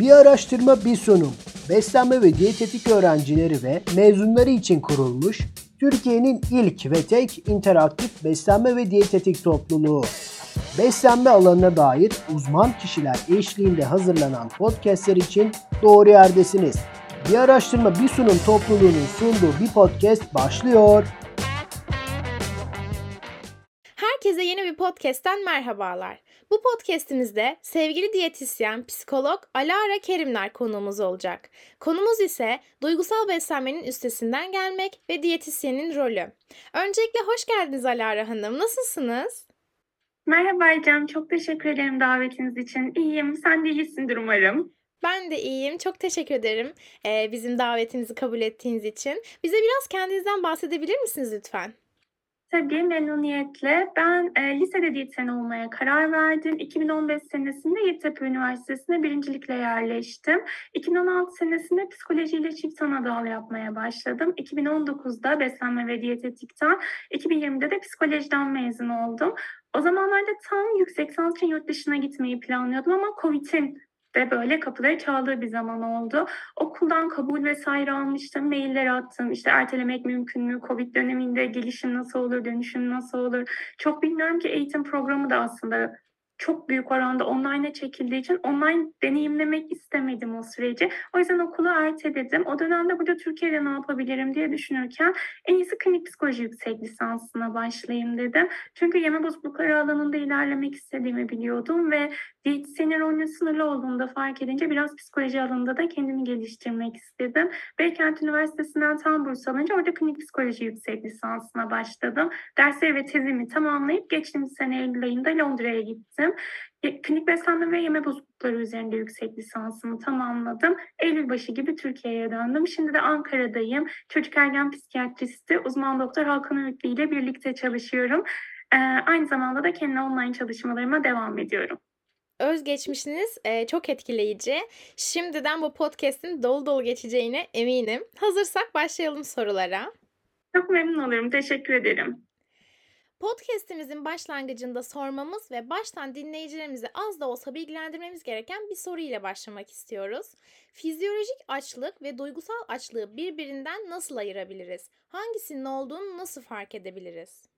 Bir araştırma bir sunum. Beslenme ve diyetetik öğrencileri ve mezunları için kurulmuş Türkiye'nin ilk ve tek interaktif beslenme ve diyetetik topluluğu. Beslenme alanına dair uzman kişiler eşliğinde hazırlanan podcastler için doğru yerdesiniz. Bir araştırma bir sunum topluluğunun sunduğu bir podcast başlıyor. Herkese yeni bir podcast'ten merhabalar. Bu podcast'imizde sevgili diyetisyen, psikolog Alara Kerimler konuğumuz olacak. Konumuz ise duygusal beslenmenin üstesinden gelmek ve diyetisyenin rolü. Öncelikle hoş geldiniz Alara Hanım. Nasılsınız? Merhaba Ecem, çok teşekkür ederim davetiniz için. İyiyim, sen de iyisindir umarım. Ben de iyiyim. Çok teşekkür ederim bizim davetimizi kabul ettiğiniz için. Bize biraz kendinizden bahsedebilir misiniz lütfen? Tabii memnuniyetle. Ben e, lisede diyetisyen olmaya karar verdim. 2015 senesinde Yeditepe Üniversitesi'ne birincilikle yerleştim. 2016 senesinde psikolojiyle çift ana dal yapmaya başladım. 2019'da beslenme ve diyetetikten, 2020'de de psikolojiden mezun oldum. O zamanlarda tam yüksek lisans için yurt dışına gitmeyi planlıyordum ama Covid'in de böyle kapıları çaldığı bir zaman oldu. Okuldan kabul vesaire almıştım, mailler attım. İşte ertelemek mümkün mü? Covid döneminde gelişim nasıl olur, dönüşüm nasıl olur? Çok bilmiyorum ki eğitim programı da aslında çok büyük oranda online'a çekildiği için online deneyimlemek istemedim o süreci. O yüzden okulu erteledim. O dönemde burada Türkiye'de ne yapabilirim diye düşünürken en iyisi klinik psikoloji yüksek lisansına başlayayım dedim. Çünkü yeme bozuklukları alanında ilerlemek istediğimi biliyordum ve diyetisyenin rolünün sınırlı olduğunu da fark edince biraz psikoloji alanında da kendimi geliştirmek istedim. Beykent Üniversitesi'nden tam burs alınca orada klinik psikoloji yüksek lisansına başladım. Dersleri ve tezimi tamamlayıp geçtiğimiz sene Eylül ayında Londra'ya gittim. Klinik beslenme ve yeme bozuklukları üzerinde yüksek lisansımı tamamladım. Eylül başı gibi Türkiye'ye döndüm. Şimdi de Ankara'dayım. Çocuk ergen psikiyatristi uzman doktor Hakan Öğütlü ile birlikte çalışıyorum. Ee, aynı zamanda da kendi online çalışmalarıma devam ediyorum özgeçmişiniz e, çok etkileyici. Şimdiden bu podcast'in dolu dolu geçeceğine eminim. Hazırsak başlayalım sorulara. Çok memnun olurum. Teşekkür ederim. Podcast'imizin başlangıcında sormamız ve baştan dinleyicilerimizi az da olsa bilgilendirmemiz gereken bir soru ile başlamak istiyoruz. Fizyolojik açlık ve duygusal açlığı birbirinden nasıl ayırabiliriz? Hangisinin olduğunu nasıl fark edebiliriz?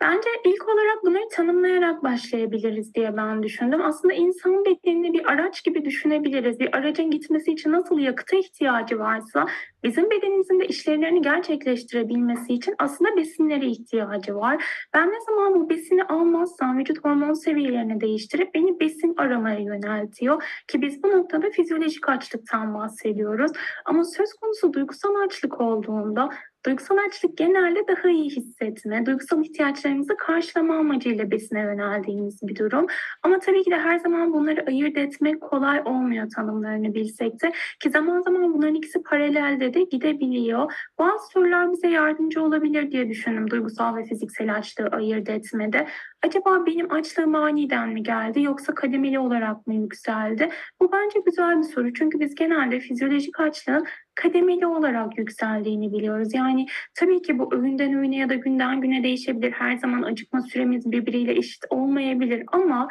Bence ilk olarak bunları tanımlayarak başlayabiliriz diye ben düşündüm. Aslında insan bedenini bir araç gibi düşünebiliriz. Bir aracın gitmesi için nasıl yakıta ihtiyacı varsa bizim bedenimizin de işlevlerini gerçekleştirebilmesi için aslında besinlere ihtiyacı var. Ben ne zaman bu besini almazsam vücut hormon seviyelerini değiştirip beni besin aramaya yöneltiyor. Ki biz bu noktada fizyolojik açlıktan bahsediyoruz. Ama söz konusu duygusal açlık olduğunda Duygusal açlık genelde daha iyi hissetme, duygusal ihtiyaçlarımızı karşılama amacıyla besine yöneldiğimiz bir durum. Ama tabii ki de her zaman bunları ayırt etmek kolay olmuyor tanımlarını bilsek de. Ki zaman zaman bunların ikisi paralelde de gidebiliyor. Bazı sorular bize yardımcı olabilir diye düşündüm duygusal ve fiziksel açlığı ayırt etmede. Acaba benim açlığım aniden mi geldi yoksa kademeli olarak mı yükseldi? Bu bence güzel bir soru çünkü biz genelde fizyolojik açlığın kademeli olarak yükseldiğini biliyoruz. Yani tabii ki bu öğünden öğüne ya da günden güne değişebilir. Her zaman acıkma süremiz birbiriyle eşit olmayabilir ama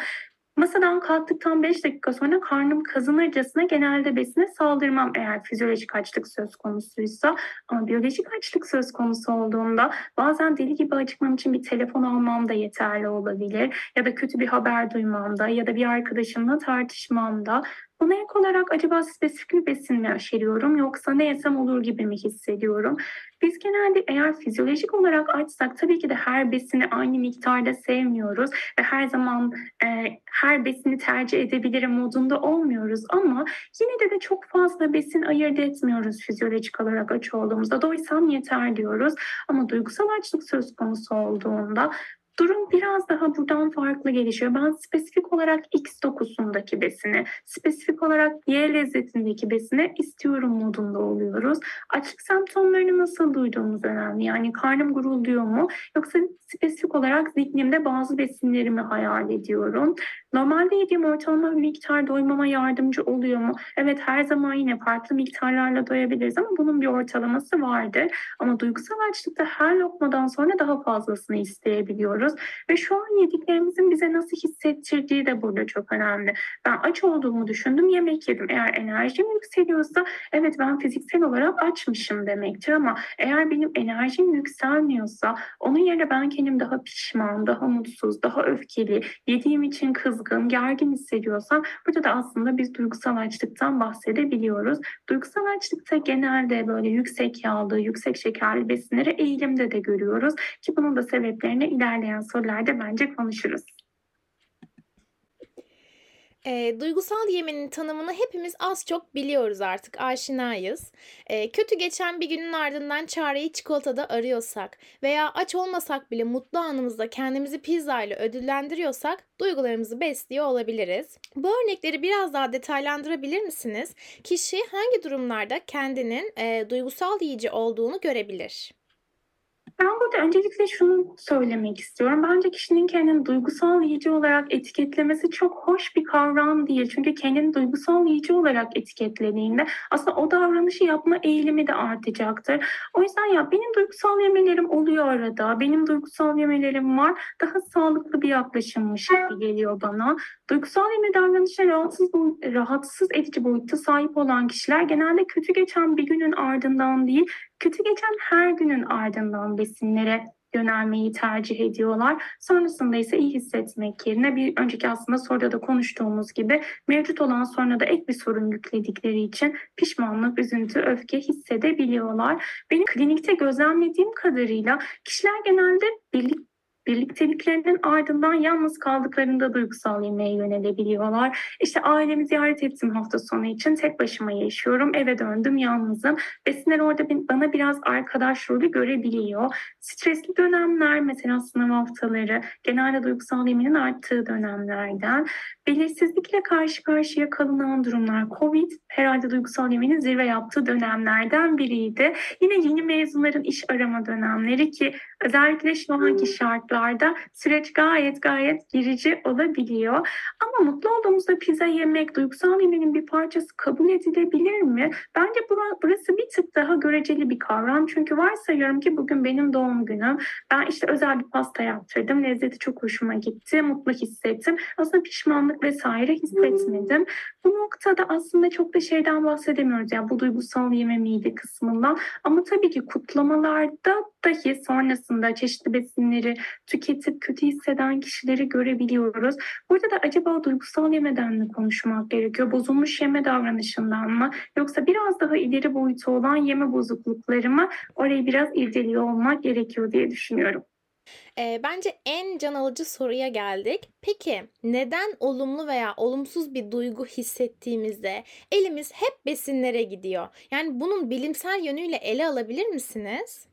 Masadan kalktıktan 5 dakika sonra karnım kazınırcasına genelde besine saldırmam eğer fizyolojik açlık söz konusuysa. Ama biyolojik açlık söz konusu olduğunda bazen deli gibi acıkmam için bir telefon almam da yeterli olabilir. Ya da kötü bir haber duymam da ya da bir arkadaşımla tartışmam da Buna ek olarak acaba spesifik bir besin mi aşeriyorum yoksa ne yesem olur gibi mi hissediyorum? Biz genelde eğer fizyolojik olarak açsak tabii ki de her besini aynı miktarda sevmiyoruz ve her zaman e, her besini tercih edebilirim modunda olmuyoruz ama yine de de çok fazla besin ayırt etmiyoruz fizyolojik olarak aç olduğumuzda. Doysam yeter diyoruz ama duygusal açlık söz konusu olduğunda Durum biraz daha buradan farklı gelişiyor. Ben spesifik olarak X dokusundaki besini, spesifik olarak Y lezzetindeki besini istiyorum modunda oluyoruz. Açlık semptomlarını nasıl duyduğumuz önemli. Yani karnım gurulduyor mu? Yoksa spesifik olarak zihnimde bazı besinlerimi hayal ediyorum. Normalde yediğim ortalama bir miktar doymama yardımcı oluyor mu? Evet her zaman yine farklı miktarlarla doyabiliriz ama bunun bir ortalaması vardır. Ama duygusal açlıkta her lokmadan sonra daha fazlasını isteyebiliyoruz. Ve şu an yediklerimizin bize nasıl hissettirdiği de burada çok önemli. Ben aç olduğumu düşündüm, yemek yedim. Eğer enerjim yükseliyorsa evet ben fiziksel olarak açmışım demektir ama eğer benim enerjim yükselmiyorsa onun yerine ben kendim daha pişman, daha mutsuz, daha öfkeli, yediğim için kızgın, gergin hissediyorsam burada da aslında biz duygusal açlıktan bahsedebiliyoruz. Duygusal açlıkta genelde böyle yüksek yağlı, yüksek şekerli besinleri eğilimde de görüyoruz ki bunun da sebeplerini ilerleyen sorularda bence konuşuruz. E, duygusal yemenin tanımını hepimiz az çok biliyoruz artık, aşinayız. E, kötü geçen bir günün ardından çareyi çikolatada arıyorsak veya aç olmasak bile mutlu anımızda kendimizi pizza ile ödüllendiriyorsak duygularımızı besliyor olabiliriz. Bu örnekleri biraz daha detaylandırabilir misiniz? Kişi hangi durumlarda kendinin e, duygusal yiyici olduğunu görebilir? Ben burada öncelikle şunu söylemek istiyorum. Bence kişinin kendini duygusal yiyici olarak etiketlemesi çok hoş bir kavram değil. Çünkü kendini duygusal yiyici olarak etiketlediğinde aslında o davranışı yapma eğilimi de artacaktır. O yüzden ya benim duygusal yemelerim oluyor arada. Benim duygusal yemelerim var. Daha sağlıklı bir yaklaşımmış gibi geliyor bana. Duygusal yeme davranışa rahatsız, rahatsız edici boyutta sahip olan kişiler genelde kötü geçen bir günün ardından değil, kötü geçen her günün ardından besinlere yönelmeyi tercih ediyorlar. Sonrasında ise iyi hissetmek yerine bir önceki aslında soruda da konuştuğumuz gibi mevcut olan sonra da ek bir sorun yükledikleri için pişmanlık, üzüntü, öfke hissedebiliyorlar. Benim klinikte gözlemlediğim kadarıyla kişiler genelde birlik birlikteliklerinin ardından yalnız kaldıklarında duygusal yemeğe yönelebiliyorlar. İşte ailemi ziyaret ettim hafta sonu için tek başıma yaşıyorum eve döndüm yalnızım. Besinler orada bana biraz arkadaş rolü görebiliyor. Stresli dönemler mesela sınav haftaları genelde duygusal yemeğin arttığı dönemlerden. Belirsizlikle karşı karşıya kalınan durumlar Covid herhalde duygusal yemeğin zirve yaptığı dönemlerden biriydi. Yine yeni mezunların iş arama dönemleri ki özellikle şu anki şartlar çocuklarda süreç gayet gayet girici olabiliyor. Ama mutlu olduğumuzda pizza yemek duygusal yemenin bir parçası kabul edilebilir mi? Bence burası bir tık daha göreceli bir kavram. Çünkü varsayıyorum ki bugün benim doğum günüm. Ben işte özel bir pasta yaptırdım. Lezzeti çok hoşuma gitti. Mutlu hissettim. Aslında pişmanlık vesaire hissetmedim. Bu noktada aslında çok da şeyden bahsedemiyoruz. Yani bu duygusal yeme miydi kısmından. Ama tabii ki kutlamalarda dahi sonrasında çeşitli besinleri tüketip kötü hisseden kişileri görebiliyoruz. Burada da acaba duygusal yemeden mi konuşmak gerekiyor? Bozulmuş yeme davranışından mı? Yoksa biraz daha ileri boyutu olan yeme bozuklukları mı? Orayı biraz irdeliyor olmak gerekiyor diye düşünüyorum. E, bence en can alıcı soruya geldik. Peki neden olumlu veya olumsuz bir duygu hissettiğimizde elimiz hep besinlere gidiyor? Yani bunun bilimsel yönüyle ele alabilir misiniz?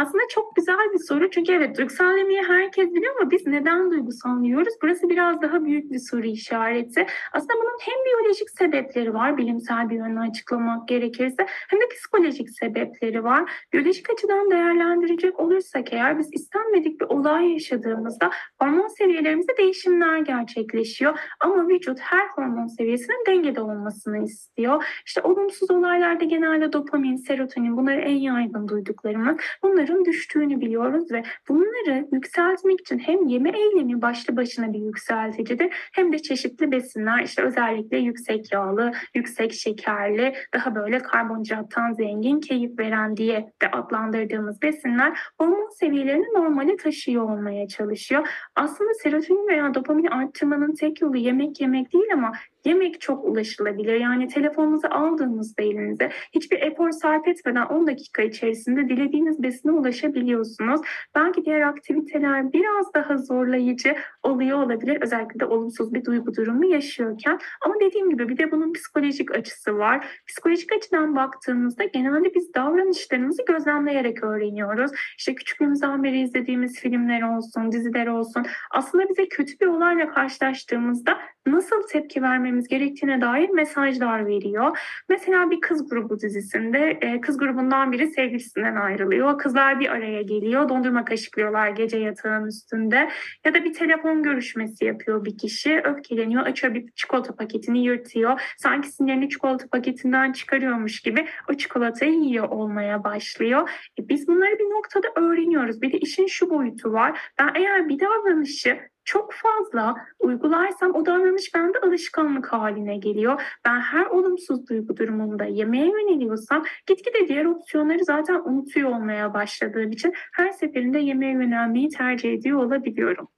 Aslında çok güzel bir soru çünkü evet duygusal yemeği herkes biliyor ama biz neden duygusal yiyoruz? Burası biraz daha büyük bir soru işareti. Aslında bunun hem biyolojik sebepleri var, bilimsel bir yönünü açıklamak gerekirse hem de psikolojik sebepleri var. Biyolojik açıdan değerlendirecek olursak eğer biz istenmedik bir olay yaşadığımızda hormon seviyelerimizde değişimler gerçekleşiyor. Ama vücut her hormon seviyesinin dengede olmasını istiyor. İşte olumsuz olaylarda genelde dopamin, serotonin bunları en yaygın duyduklarımız. Bunları bunların düştüğünü biliyoruz ve bunları yükseltmek için hem yeme eylemi başlı başına bir yükselticidir hem de çeşitli besinler işte özellikle yüksek yağlı, yüksek şekerli, daha böyle karbonhidrattan zengin, keyif veren diye de adlandırdığımız besinler hormon seviyelerini normale taşıyor olmaya çalışıyor. Aslında serotonin veya dopamin arttırmanın tek yolu yemek yemek değil ama Yemek çok ulaşılabilir. Yani telefonunuzu aldığınızda elinize hiçbir efor sarf etmeden 10 dakika içerisinde dilediğiniz besine ulaşabiliyorsunuz. Belki diğer aktiviteler biraz daha zorlayıcı oluyor olabilir. Özellikle de olumsuz bir duygu durumu yaşıyorken. Ama dediğim gibi bir de bunun psikolojik açısı var. Psikolojik açıdan baktığımızda genelde biz davranışlarımızı gözlemleyerek öğreniyoruz. İşte küçüklüğümüzden beri izlediğimiz filmler olsun, diziler olsun. Aslında bize kötü bir olayla karşılaştığımızda nasıl tepki vermemiz vermemiz gerektiğine dair mesajlar veriyor. Mesela bir kız grubu dizisinde e, kız grubundan biri sevgilisinden ayrılıyor. Kızlar bir araya geliyor. Dondurma kaşıklıyorlar gece yatağın üstünde. Ya da bir telefon görüşmesi yapıyor bir kişi. Öfkeleniyor. Açıyor bir çikolata paketini yırtıyor. Sanki sinirini çikolata paketinden çıkarıyormuş gibi o çikolatayı yiyor olmaya başlıyor. E, biz bunları bir noktada öğreniyoruz. Bir de işin şu boyutu var. Ben eğer bir davranışı çok fazla uygularsam o davranış bende alışkanlık haline geliyor. Ben her olumsuz duygu durumunda yemeğe yöneliyorsam gitgide diğer opsiyonları zaten unutuyor olmaya başladığım için her seferinde yemeğe yönelmeyi tercih ediyor olabiliyorum.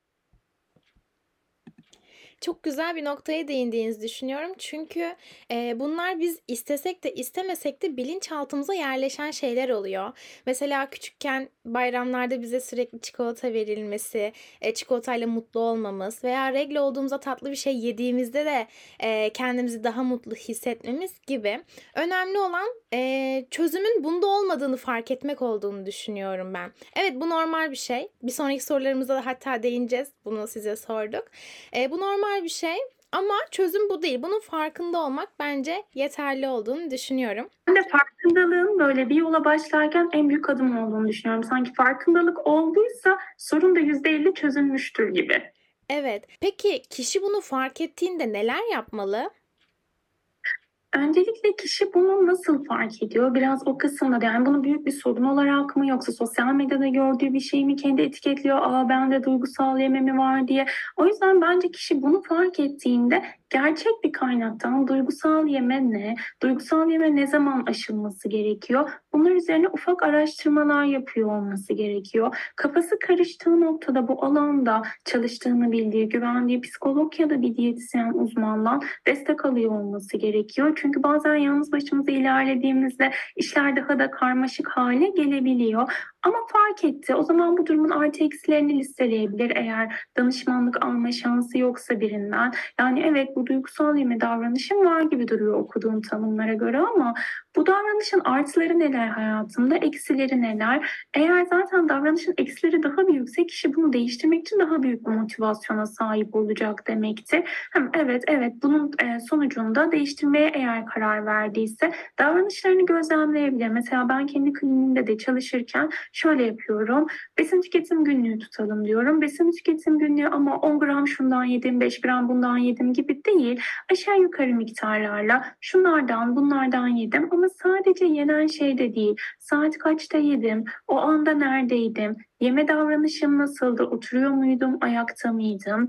Çok güzel bir noktaya değindiğinizi düşünüyorum. Çünkü e, bunlar biz istesek de istemesek de bilinçaltımıza yerleşen şeyler oluyor. Mesela küçükken bayramlarda bize sürekli çikolata verilmesi, e, çikolatayla mutlu olmamız veya regle olduğumuzda tatlı bir şey yediğimizde de e, kendimizi daha mutlu hissetmemiz gibi. Önemli olan e, çözümün bunda olmadığını fark etmek olduğunu düşünüyorum ben. Evet bu normal bir şey. Bir sonraki sorularımızda da hatta değineceğiz. Bunu size sorduk. E, bu normal bir şey ama çözüm bu değil. Bunun farkında olmak bence yeterli olduğunu düşünüyorum. Ben de farkındalığın böyle bir yola başlarken en büyük adım olduğunu düşünüyorum. Sanki farkındalık olduysa sorun da %50 çözülmüştür gibi. Evet. Peki kişi bunu fark ettiğinde neler yapmalı? Öncelikle kişi bunu nasıl fark ediyor? Biraz o kısımda da yani bunu büyük bir sorun olarak mı yoksa sosyal medyada gördüğü bir şey mi kendi etiketliyor? Aa bende duygusal yememi var diye. O yüzden bence kişi bunu fark ettiğinde gerçek bir kaynaktan duygusal yeme ne, duygusal yeme ne zaman aşılması gerekiyor? Bunlar üzerine ufak araştırmalar yapıyor olması gerekiyor. Kafası karıştığı noktada bu alanda çalıştığını bildiği, güvendiği psikolog ya da bir diyetisyen uzmandan destek alıyor olması gerekiyor. Çünkü bazen yalnız başımıza ilerlediğimizde işler daha da karmaşık hale gelebiliyor. Ama fark etti. O zaman bu durumun artı eksilerini listeleyebilir eğer danışmanlık alma şansı yoksa birinden. Yani evet bu duygusal yeme davranışım var gibi duruyor okuduğum tanımlara göre ama bu davranışın artıları neler hayatımda, eksileri neler? Eğer zaten davranışın eksileri daha büyükse kişi bunu değiştirmek için daha büyük bir motivasyona sahip olacak demektir. Hem evet evet bunun e, sonucunda değiştirmeye eğer karar verdiyse davranışlarını gözlemleyebilir. Mesela ben kendi kliniğimde de çalışırken şöyle yapıyorum. Besin tüketim günlüğü tutalım diyorum. Besin tüketim günlüğü ama 10 gram şundan yedim, 5 gram bundan yedim gibi değil. Aşağı yukarı miktarlarla şunlardan bunlardan yedim ama sadece yenen şey de değil. Saat kaçta yedim, o anda neredeydim, Yeme davranışım nasıldı? Oturuyor muydum? Ayakta mıydım?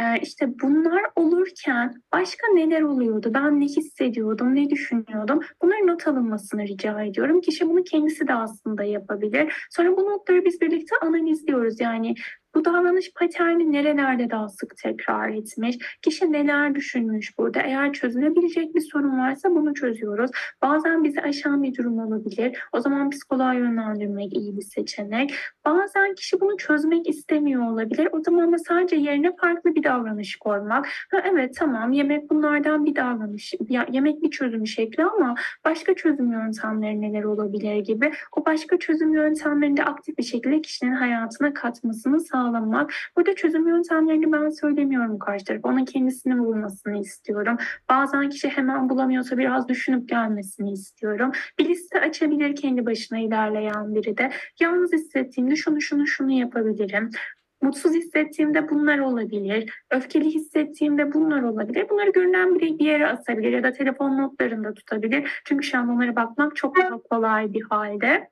Ee, işte bunlar olurken başka neler oluyordu? Ben ne hissediyordum? Ne düşünüyordum? Bunların not alınmasını rica ediyorum. Kişi bunu kendisi de aslında yapabilir. Sonra bu notları biz birlikte analizliyoruz. Yani bu davranış paterni nerelerde daha sık tekrar etmiş? Kişi neler düşünmüş burada? Eğer çözülebilecek bir sorun varsa bunu çözüyoruz. Bazen bizi aşan bir durum olabilir. O zaman psikoloğa yönlendirmek iyi bir seçenek. Bazen kişi bunu çözmek istemiyor olabilir. O zaman da sadece yerine farklı bir davranış koymak. Ha, evet tamam yemek bunlardan bir davranış. Yemek bir çözüm şekli ama başka çözüm yöntemleri neler olabilir gibi. O başka çözüm yöntemlerini de aktif bir şekilde kişinin hayatına katmasını sağlıyor sağlamak. Burada çözüm yöntemlerini ben söylemiyorum karşı taraf. Onun kendisini bulmasını istiyorum. Bazen kişi hemen bulamıyorsa biraz düşünüp gelmesini istiyorum. Bir liste açabilir kendi başına ilerleyen biri de. Yalnız hissettiğimde şunu şunu şunu yapabilirim. Mutsuz hissettiğimde bunlar olabilir. Öfkeli hissettiğimde bunlar olabilir. Bunları görünen biri bir yere asabilir ya da telefon notlarında tutabilir. Çünkü şu an onlara bakmak çok daha kolay bir halde.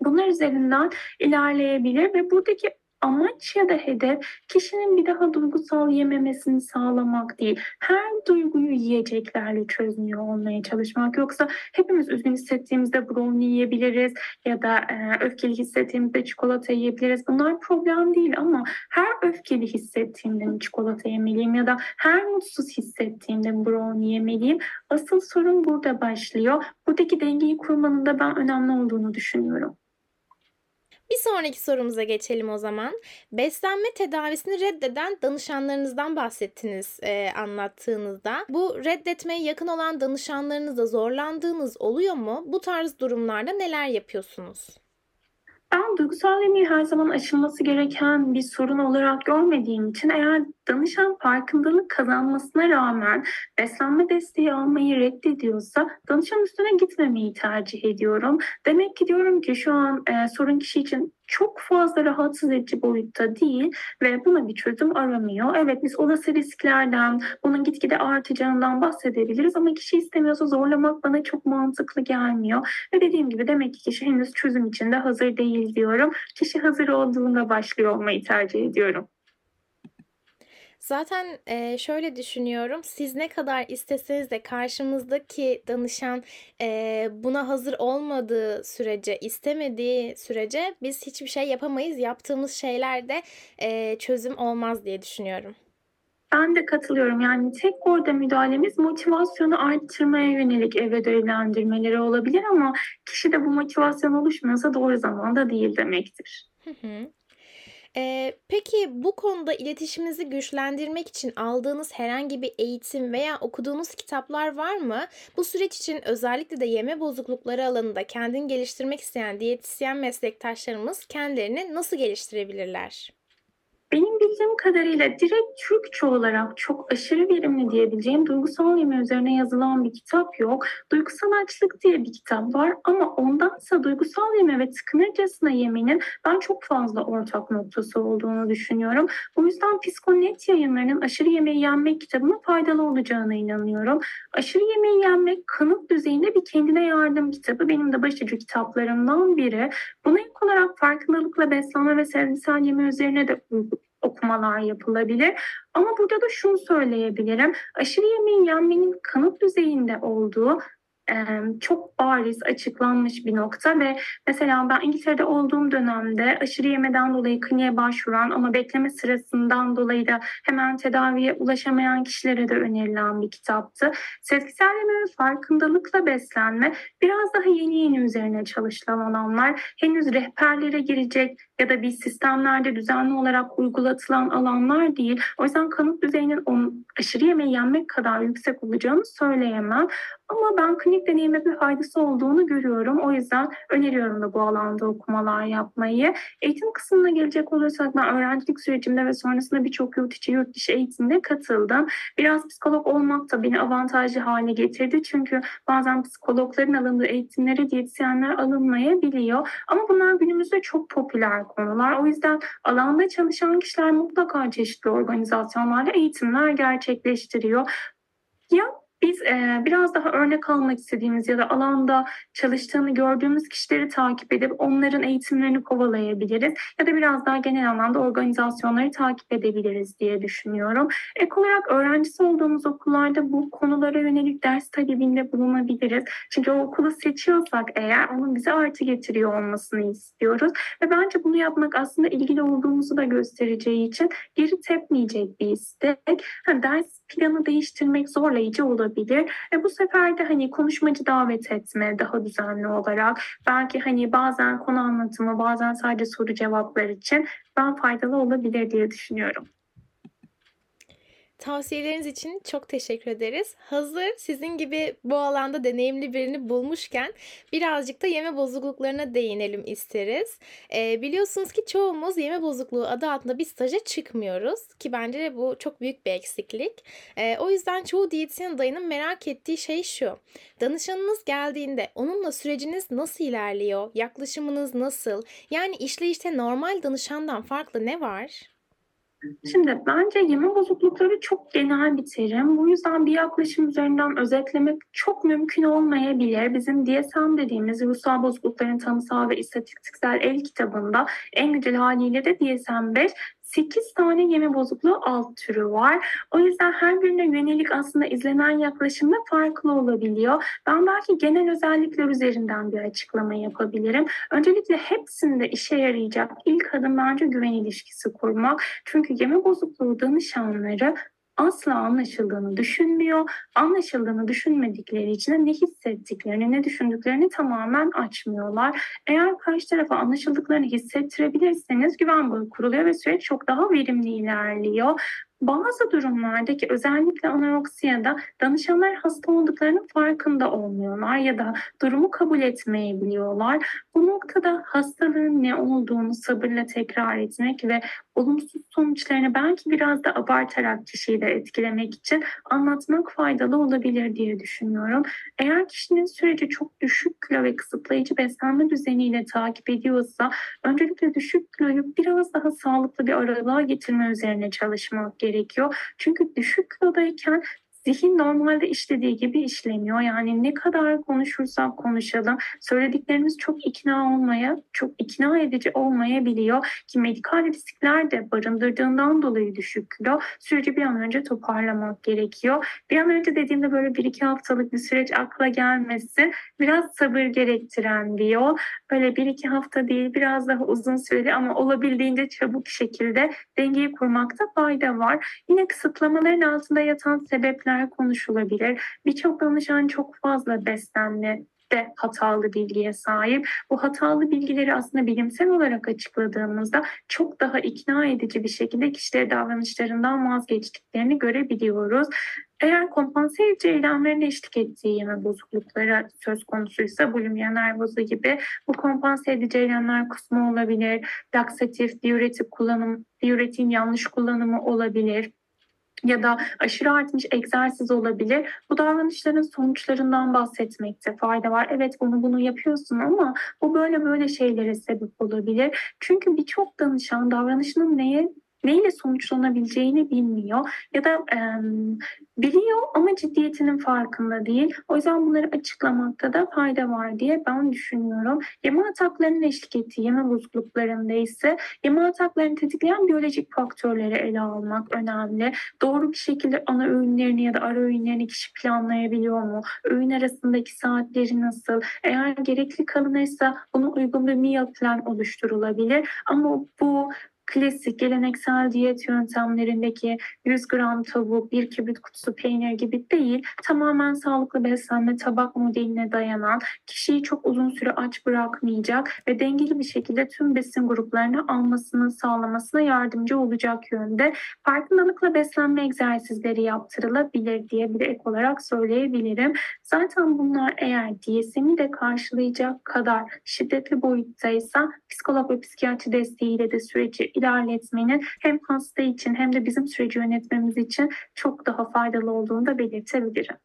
Bunlar üzerinden ilerleyebilir ve buradaki amaç ya da hedef kişinin bir daha duygusal yememesini sağlamak değil. Her duyguyu yiyeceklerle çözmüyor olmaya çalışmak. Yoksa hepimiz üzgün hissettiğimizde brownie yiyebiliriz ya da e, öfkeli hissettiğimizde çikolata yiyebiliriz. Bunlar problem değil ama her öfkeli hissettiğimde çikolata yemeliyim ya da her mutsuz hissettiğimde mi brownie yemeliyim? Asıl sorun burada başlıyor. Buradaki dengeyi kurmanın da ben önemli olduğunu düşünüyorum. Bir sonraki sorumuza geçelim o zaman. Beslenme tedavisini reddeden danışanlarınızdan bahsettiniz e, anlattığınızda. Bu reddetmeye yakın olan danışanlarınızda zorlandığınız oluyor mu? Bu tarz durumlarda neler yapıyorsunuz? Ben duygusal yemeği her zaman aşılması gereken bir sorun olarak görmediğim için eğer danışan farkındalık kazanmasına rağmen beslenme desteği almayı reddediyorsa danışan üstüne gitmemeyi tercih ediyorum. Demek ki diyorum ki şu an e, sorun kişi için çok fazla rahatsız edici boyutta değil ve buna bir çözüm aramıyor. Evet biz olası risklerden, bunun gitgide artacağından bahsedebiliriz ama kişi istemiyorsa zorlamak bana çok mantıklı gelmiyor. Ve dediğim gibi demek ki kişi henüz çözüm için de hazır değil diyorum. Kişi hazır olduğunda başlıyor olmayı tercih ediyorum. Zaten e, şöyle düşünüyorum. Siz ne kadar isteseniz de karşımızdaki danışan e, buna hazır olmadığı sürece, istemediği sürece biz hiçbir şey yapamayız. Yaptığımız şeylerde e, çözüm olmaz diye düşünüyorum. Ben de katılıyorum. Yani tek orada müdahalemiz motivasyonu arttırmaya yönelik ev ödevlendirmeleri olabilir ama kişi de bu motivasyon oluşmuyorsa doğru zamanda değil demektir. Hı hı. Ee, peki bu konuda iletişiminizi güçlendirmek için aldığınız herhangi bir eğitim veya okuduğunuz kitaplar var mı? Bu süreç için özellikle de yeme bozuklukları alanında kendini geliştirmek isteyen diyetisyen meslektaşlarımız kendilerini nasıl geliştirebilirler? Benim bildiğim kadarıyla direkt Türkçe olarak çok aşırı verimli diyebileceğim duygusal yeme üzerine yazılan bir kitap yok. Duygusal açlık diye bir kitap var ama ondansa duygusal yeme ve tıkınırcasına yemenin ben çok fazla ortak noktası olduğunu düşünüyorum. Bu yüzden Psikonet yayınlarının aşırı yemeği yenmek kitabına faydalı olacağına inanıyorum. Aşırı yemeği yenmek kanıt düzeyinde bir kendine yardım kitabı. Benim de başucu kitaplarımdan biri. Buna olarak farkındalıkla beslenme ve sevgisel yeme üzerine de okumalar yapılabilir. Ama burada da şunu söyleyebilirim. Aşırı yemeğin yenmenin kanıt düzeyinde olduğu çok bariz açıklanmış bir nokta ve mesela ben İngiltere'de olduğum dönemde aşırı yemeden dolayı kliniğe başvuran ama bekleme sırasından dolayı da hemen tedaviye ulaşamayan kişilere de önerilen bir kitaptı. Sezgisel yeme ve farkındalıkla beslenme biraz daha yeni yeni üzerine çalışılan alanlar. Henüz rehberlere girecek ya da bir sistemlerde düzenli olarak uygulatılan alanlar değil. O yüzden kanıt düzeyinin aşırı yemeği yenmek kadar yüksek olacağını söyleyemem. Ama ben klinik deneyime bir faydası olduğunu görüyorum. O yüzden öneriyorum da bu alanda okumalar yapmayı. Eğitim kısmına gelecek olursak ben öğrencilik sürecimde ve sonrasında birçok yurt içi yurt dışı eğitimde katıldım. Biraz psikolog olmak da beni avantajlı hale getirdi. Çünkü bazen psikologların alındığı eğitimlere diyetisyenler alınmayabiliyor. Ama bunlar günümüzde çok popüler konular. O yüzden alanda çalışan kişiler mutlaka çeşitli organizasyonlarla eğitimler gerçekleştiriyor. Ya biz e, biraz daha örnek almak istediğimiz ya da alanda çalıştığını gördüğümüz kişileri takip edip onların eğitimlerini kovalayabiliriz ya da biraz daha genel anlamda organizasyonları takip edebiliriz diye düşünüyorum. Ek olarak öğrencisi olduğumuz okullarda bu konulara yönelik ders talebinde bulunabiliriz. Çünkü o okulu seçiyorsak eğer onun bize artı getiriyor olmasını istiyoruz ve bence bunu yapmak aslında ilgili olduğumuzu da göstereceği için geri tepmeyecek bir istek. Ha, ders planı değiştirmek zorlayıcı olabilir. E bu sefer de hani konuşmacı davet etme daha düzenli olarak belki hani bazen konu anlatımı bazen sadece soru cevaplar için ben faydalı olabilir diye düşünüyorum. Tavsiyeleriniz için çok teşekkür ederiz. Hazır sizin gibi bu alanda deneyimli birini bulmuşken birazcık da yeme bozukluklarına değinelim isteriz. Ee, biliyorsunuz ki çoğumuz yeme bozukluğu adı altında bir staja çıkmıyoruz ki bence bu çok büyük bir eksiklik. Ee, o yüzden çoğu diyetisyen dayının merak ettiği şey şu. Danışanınız geldiğinde onunla süreciniz nasıl ilerliyor? Yaklaşımınız nasıl? Yani işleyişte normal danışandan farklı ne var? Şimdi bence yeme bozuklukları çok genel bir terim. Bu yüzden bir yaklaşım üzerinden özetlemek çok mümkün olmayabilir. Bizim DSM dediğimiz ruhsal bozuklukların tanısal ve istatistiksel el kitabında en güzel haliyle de DSM-5 8 tane yeme bozukluğu alt türü var. O yüzden her birine yönelik aslında izlenen yaklaşımda farklı olabiliyor. Ben belki genel özellikler üzerinden bir açıklama yapabilirim. Öncelikle hepsinde işe yarayacak ilk adım bence güven ilişkisi kurmak. Çünkü yeme bozukluğu danışanları asla anlaşıldığını düşünmüyor. Anlaşıldığını düşünmedikleri için de ne hissettiklerini, ne düşündüklerini tamamen açmıyorlar. Eğer karşı tarafa anlaşıldıklarını hissettirebilirseniz güven bağı kuruluyor ve süreç çok daha verimli ilerliyor. Bazı durumlardaki özellikle anoreksiyada danışanlar hasta olduklarının farkında olmuyorlar ya da durumu kabul etmeyebiliyorlar. Bu noktada hastalığın ne olduğunu sabırla tekrar etmek ve olumsuz sonuçlarını belki biraz da abartarak kişiyi de etkilemek için anlatmak faydalı olabilir diye düşünüyorum. Eğer kişinin süreci çok düşük kilo ve kısıtlayıcı beslenme düzeniyle takip ediyorsa öncelikle düşük kiloyu biraz daha sağlıklı bir aralığa getirme üzerine çalışmak gerekiyor. Çünkü düşük kilodayken zihin normalde işlediği gibi işlemiyor. Yani ne kadar konuşursak konuşalım söylediklerimiz çok ikna olmaya, çok ikna edici olmayabiliyor ki medikal riskler de barındırdığından dolayı düşük kilo süreci bir an önce toparlamak gerekiyor. Bir an önce dediğimde böyle bir iki haftalık bir süreç akla gelmesi biraz sabır gerektiren bir yol. Böyle bir iki hafta değil biraz daha uzun süreli ama olabildiğince çabuk şekilde dengeyi kurmakta fayda var. Yine kısıtlamaların altında yatan sebepler şeyler konuşulabilir. Birçok danışan çok fazla beslenme de hatalı bilgiye sahip. Bu hatalı bilgileri aslında bilimsel olarak açıkladığımızda çok daha ikna edici bir şekilde kişileri davranışlarından vazgeçtiklerini görebiliyoruz. Eğer kompanse edici eylemlerin eşlik ettiği yeme bozuklukları söz konusuysa bulimia nervozu gibi bu kompanse edici eylemler kusma olabilir, laksatif, diüretik kullanım, diüretin yanlış kullanımı olabilir ya da aşırı artmış egzersiz olabilir. Bu davranışların sonuçlarından bahsetmekte fayda var. Evet bunu bunu yapıyorsun ama bu böyle böyle şeylere sebep olabilir. Çünkü birçok danışan davranışının neye neyle sonuçlanabileceğini bilmiyor ya da e, biliyor ama ciddiyetinin farkında değil. O yüzden bunları açıklamakta da fayda var diye ben düşünüyorum. Yeme ataklarının eşlik ettiği yeme bozukluklarında ise yeme ataklarını tetikleyen biyolojik faktörleri ele almak önemli. Doğru bir şekilde ana öğünlerini ya da ara öğünlerini kişi planlayabiliyor mu? Öğün arasındaki saatleri nasıl? Eğer gerekli kalınırsa buna uygun bir meal plan oluşturulabilir. Ama bu klasik geleneksel diyet yöntemlerindeki 100 gram tavuk, bir kibrit kutusu peynir gibi değil, tamamen sağlıklı beslenme tabak modeline dayanan, kişiyi çok uzun süre aç bırakmayacak ve dengeli bir şekilde tüm besin gruplarını almasını sağlamasına yardımcı olacak yönde farkındalıkla beslenme egzersizleri yaptırılabilir diye bir ek olarak söyleyebilirim. Zaten bunlar eğer DSM'i de karşılayacak kadar şiddetli boyuttaysa psikolog ve psikiyatri desteğiyle de süreci ilerletmenin hem hasta için hem de bizim süreci yönetmemiz için çok daha faydalı olduğunu da belirtebilirim.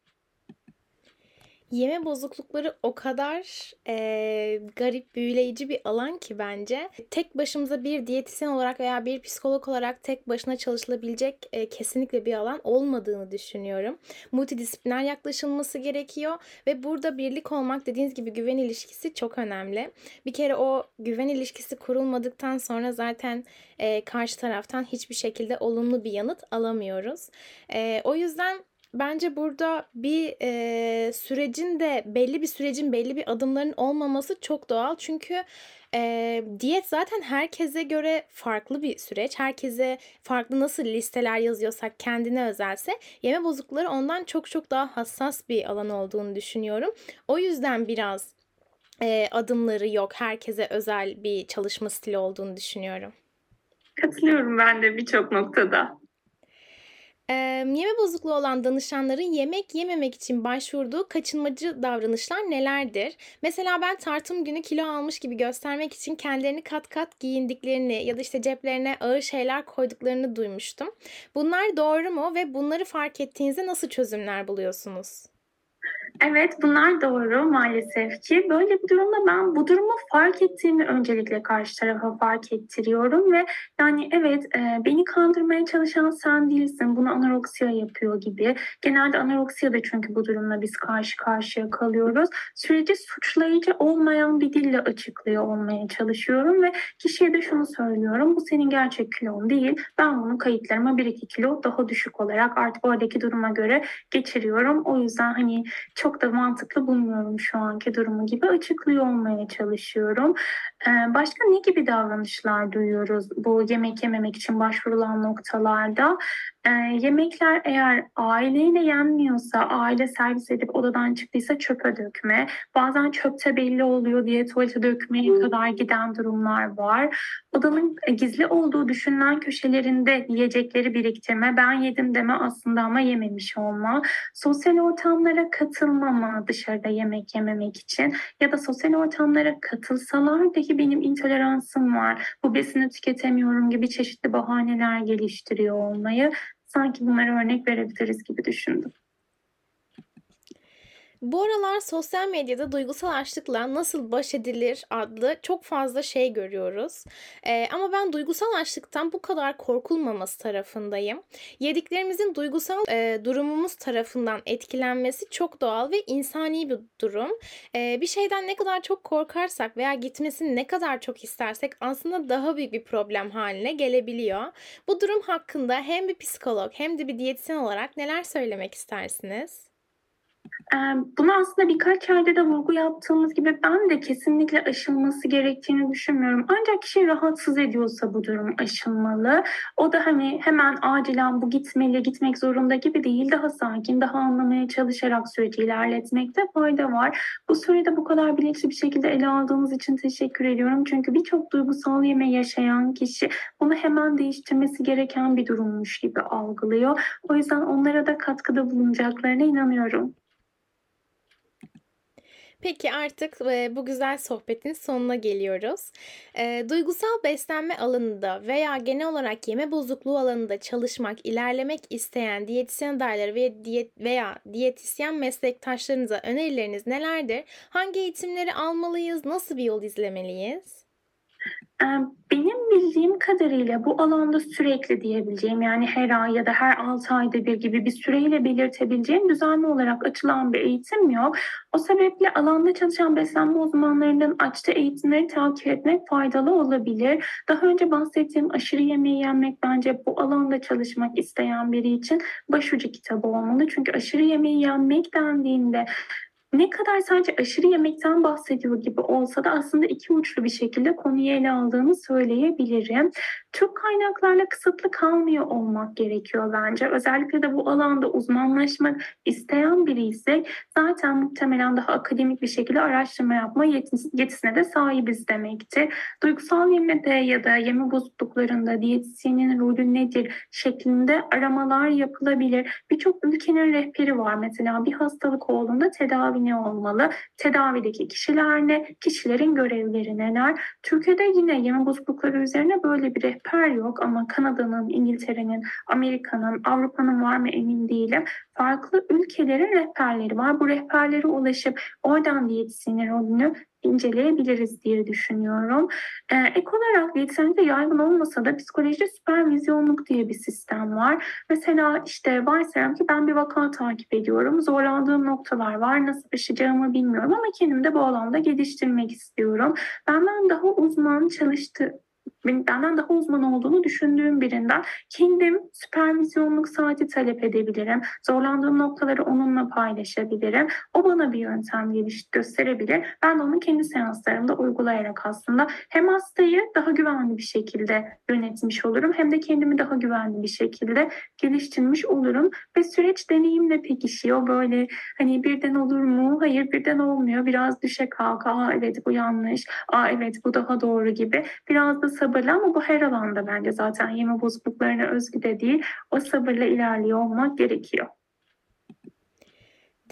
Yeme bozuklukları o kadar e, garip, büyüleyici bir alan ki bence. Tek başımıza bir diyetisyen olarak veya bir psikolog olarak tek başına çalışılabilecek e, kesinlikle bir alan olmadığını düşünüyorum. Multidisipliner yaklaşılması gerekiyor ve burada birlik olmak dediğiniz gibi güven ilişkisi çok önemli. Bir kere o güven ilişkisi kurulmadıktan sonra zaten e, karşı taraftan hiçbir şekilde olumlu bir yanıt alamıyoruz. E, o yüzden bence burada bir e, sürecin de belli bir sürecin belli bir adımların olmaması çok doğal. Çünkü e, diyet zaten herkese göre farklı bir süreç. Herkese farklı nasıl listeler yazıyorsak kendine özelse yeme bozuklukları ondan çok çok daha hassas bir alan olduğunu düşünüyorum. O yüzden biraz e, adımları yok. Herkese özel bir çalışma stili olduğunu düşünüyorum. Katılıyorum ben de birçok noktada. Eee, yeme bozukluğu olan danışanların yemek yememek için başvurduğu kaçınmacı davranışlar nelerdir? Mesela ben tartım günü kilo almış gibi göstermek için kendilerini kat kat giyindiklerini ya da işte ceplerine ağır şeyler koyduklarını duymuştum. Bunlar doğru mu ve bunları fark ettiğinizde nasıl çözümler buluyorsunuz? Evet, bunlar doğru maalesef ki. Böyle bir durumda ben bu durumu fark ettiğimi öncelikle karşı tarafa fark ettiriyorum ve yani evet e, beni kandırmaya çalışan sen değilsin, bunu anoreksiya yapıyor gibi. Genelde anoreksiya da çünkü bu durumla biz karşı karşıya kalıyoruz. Süreci suçlayıcı olmayan bir dille açıklıyor olmaya çalışıyorum ve kişiye de şunu söylüyorum. Bu senin gerçek kilon değil. Ben bunu kayıtlarıma 1-2 kilo daha düşük olarak artık oradaki duruma göre geçiriyorum. O yüzden hani çok da mantıklı bulmuyorum şu anki durumu gibi açıklıyor olmaya çalışıyorum. Ee, başka ne gibi davranışlar duyuyoruz bu yemek yememek için başvurulan noktalarda? Ee, yemekler eğer aileyle yenmiyorsa, aile servis edip odadan çıktıysa çöpe dökme. Bazen çöpte belli oluyor diye tuvalete dökmeye kadar giden durumlar var. Odanın gizli olduğu düşünülen köşelerinde yiyecekleri biriktirme, ben yedim deme aslında ama yememiş olma. Sosyal ortamlara katılmama dışarıda yemek yememek için ya da sosyal ortamlara katılsalar dahi ki benim intoleransım var, bu besini tüketemiyorum gibi çeşitli bahaneler geliştiriyor olmayı sanki bunlara örnek verebiliriz gibi düşündüm. Bu aralar sosyal medyada duygusal açlıkla nasıl baş edilir adlı çok fazla şey görüyoruz. Ee, ama ben duygusal açlıktan bu kadar korkulmaması tarafındayım. Yediklerimizin duygusal e, durumumuz tarafından etkilenmesi çok doğal ve insani bir durum. Ee, bir şeyden ne kadar çok korkarsak veya gitmesini ne kadar çok istersek aslında daha büyük bir problem haline gelebiliyor. Bu durum hakkında hem bir psikolog hem de bir diyetisyen olarak neler söylemek istersiniz? Bunu aslında birkaç yerde de vurgu yaptığımız gibi ben de kesinlikle aşılması gerektiğini düşünmüyorum. Ancak kişi rahatsız ediyorsa bu durum aşılmalı. O da hani hemen acilen bu gitmeli, gitmek zorunda gibi değil. Daha sakin, daha anlamaya çalışarak süreci ilerletmekte fayda var. Bu sürede bu kadar bilinçli bir şekilde ele aldığınız için teşekkür ediyorum. Çünkü birçok duygusal yeme yaşayan kişi bunu hemen değiştirmesi gereken bir durummuş gibi algılıyor. O yüzden onlara da katkıda bulunacaklarına inanıyorum. Peki artık bu güzel sohbetin sonuna geliyoruz. Duygusal beslenme alanında veya genel olarak yeme bozukluğu alanında çalışmak, ilerlemek isteyen diyetisyen adayları ve diyet veya diyetisyen meslektaşlarınıza önerileriniz nelerdir? Hangi eğitimleri almalıyız? Nasıl bir yol izlemeliyiz? Bildiğim kadarıyla bu alanda sürekli diyebileceğim yani her ay ya da her 6 ayda bir gibi bir süreyle belirtebileceğim düzenli olarak açılan bir eğitim yok. O sebeple alanda çalışan beslenme uzmanlarının açtığı eğitimleri takip etmek faydalı olabilir. Daha önce bahsettiğim aşırı yemeği yenmek bence bu alanda çalışmak isteyen biri için başucu kitabı olmalı. Çünkü aşırı yemeği yenmek dendiğinde ne kadar sadece aşırı yemekten bahsediyor gibi olsa da aslında iki uçlu bir şekilde konuyu ele aldığını söyleyebilirim. Çok kaynaklarla kısıtlı kalmıyor olmak gerekiyor bence. Özellikle de bu alanda uzmanlaşmak isteyen biri ise zaten muhtemelen daha akademik bir şekilde araştırma yapma yetisine de sahibiz demektir. Duygusal yemede ya da yeme bozukluklarında diyetisyenin rolü nedir şeklinde aramalar yapılabilir. Birçok ülkenin rehberi var. Mesela bir hastalık olduğunda tedavi ne olmalı? Tedavideki kişiler ne? Kişilerin görevleri neler? Türkiye'de yine yeme bozuklukları üzerine böyle bir rehber yok ama Kanada'nın, İngiltere'nin, Amerika'nın, Avrupa'nın var mı emin değilim. Farklı ülkelerin rehberleri var. Bu rehberlere ulaşıp oradan diyetisyenin rolünü inceleyebiliriz diye düşünüyorum. Ee, ek olarak diyetisyenlikte yaygın olmasa da psikolojide süpervizyonluk diye bir sistem var. Mesela işte varsayalım ki ben bir vaka takip ediyorum. Zorlandığım noktalar var. Nasıl aşacağımı bilmiyorum ama kendimi de bu alanda geliştirmek istiyorum. Benden daha uzman çalıştı benden daha uzman olduğunu düşündüğüm birinden kendim süpervizyonluk saati talep edebilirim. Zorlandığım noktaları onunla paylaşabilirim. O bana bir yöntem geliş gösterebilir. Ben de onu kendi seanslarımda uygulayarak aslında hem hastayı daha güvenli bir şekilde yönetmiş olurum hem de kendimi daha güvenli bir şekilde geliştirmiş olurum ve süreç deneyimle pekişiyor. Böyle hani birden olur mu? Hayır birden olmuyor. Biraz düşe kalka. Aa evet bu yanlış. Aa evet bu daha doğru gibi. Biraz da sabırla ama bu her alanda bence zaten yeme bozukluklarına özgü de değil. O sabırla ilerliyor olmak gerekiyor.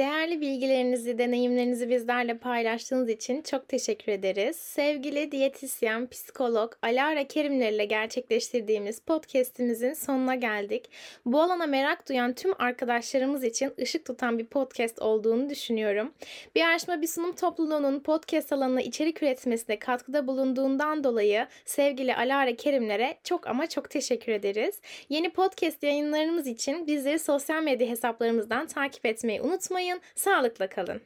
Değerli bilgilerinizi, deneyimlerinizi bizlerle paylaştığınız için çok teşekkür ederiz. Sevgili diyetisyen, psikolog Alara Kerimler ile gerçekleştirdiğimiz podcast'imizin sonuna geldik. Bu alana merak duyan tüm arkadaşlarımız için ışık tutan bir podcast olduğunu düşünüyorum. Bir yarışma bir sunum topluluğunun podcast alanına içerik üretmesine katkıda bulunduğundan dolayı sevgili Alara Kerimlere çok ama çok teşekkür ederiz. Yeni podcast yayınlarımız için bizleri sosyal medya hesaplarımızdan takip etmeyi unutmayın unutmayın. Sağlıkla kalın.